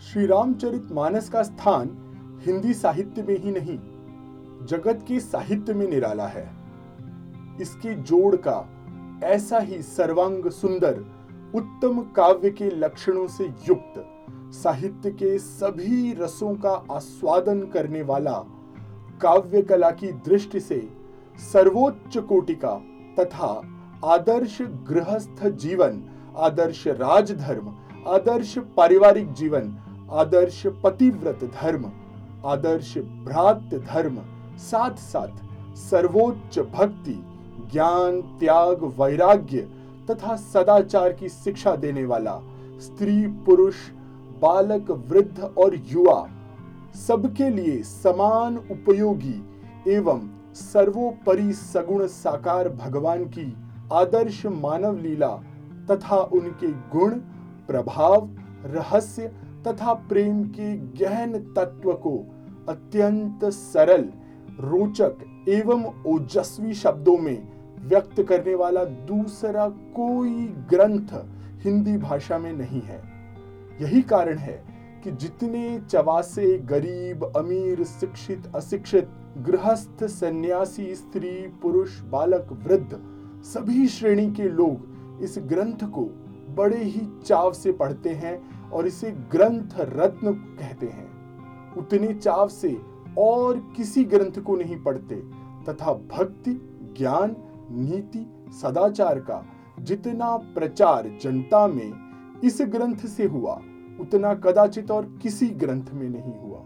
श्री रामचरित मानस का स्थान हिंदी साहित्य में ही नहीं, जगत के साहित्य में निराला है। इसके जोड़ का ऐसा ही सर्वांग सुंदर, उत्तम काव्य के लक्षणों से युक्त, साहित्य के सभी रसों का आस्वादन करने वाला काव्य कला की दृष्टि से सर्वोच्च कोटि का तथा आदर्श गृहस्थ जीवन, आदर्श राजधर्म, आदर्श पारिवारिक जीवन आदर्श पतिव्रत धर्म, आदर्श भ्रात धर्म, साथ साथ सर्वोच्च भक्ति, ज्ञान, त्याग, वैराग्य तथा सदाचार की शिक्षा देने वाला स्त्री, पुरुष, बालक, वृद्ध और युवा सबके लिए समान उपयोगी एवं सर्वोपरि सगुण साकार भगवान की आदर्श मानव लीला तथा उनके गुण, प्रभाव, रहस्य तथा प्रेम के गहन तत्व को अत्यंत सरल, रोचक एवं ओजस्वी शब्दों में व्यक्त करने वाला दूसरा कोई ग्रंथ हिंदी भाषा में नहीं है। यही कारण है कि जितने चवासे गरीब, अमीर, शिक्षित, अशिक्षित, गृहस्थ, सन्यासी, स्त्री, पुरुष, बालक, वृद्ध सभी श्रेणी के लोग इस ग्रंथ को बड़े ही चाव से पढ़ते हैं और इसे ग्रंथ रत्न कहते हैं। उतने चाव से और किसी ग्रंथ को नहीं पढ़ते, तथा भक्ति, ज्ञान, नीति, सदाचार का जितना प्रचार जनता में इस ग्रंथ से हुआ, उतना कदाचित और किसी ग्रंथ में नहीं हुआ।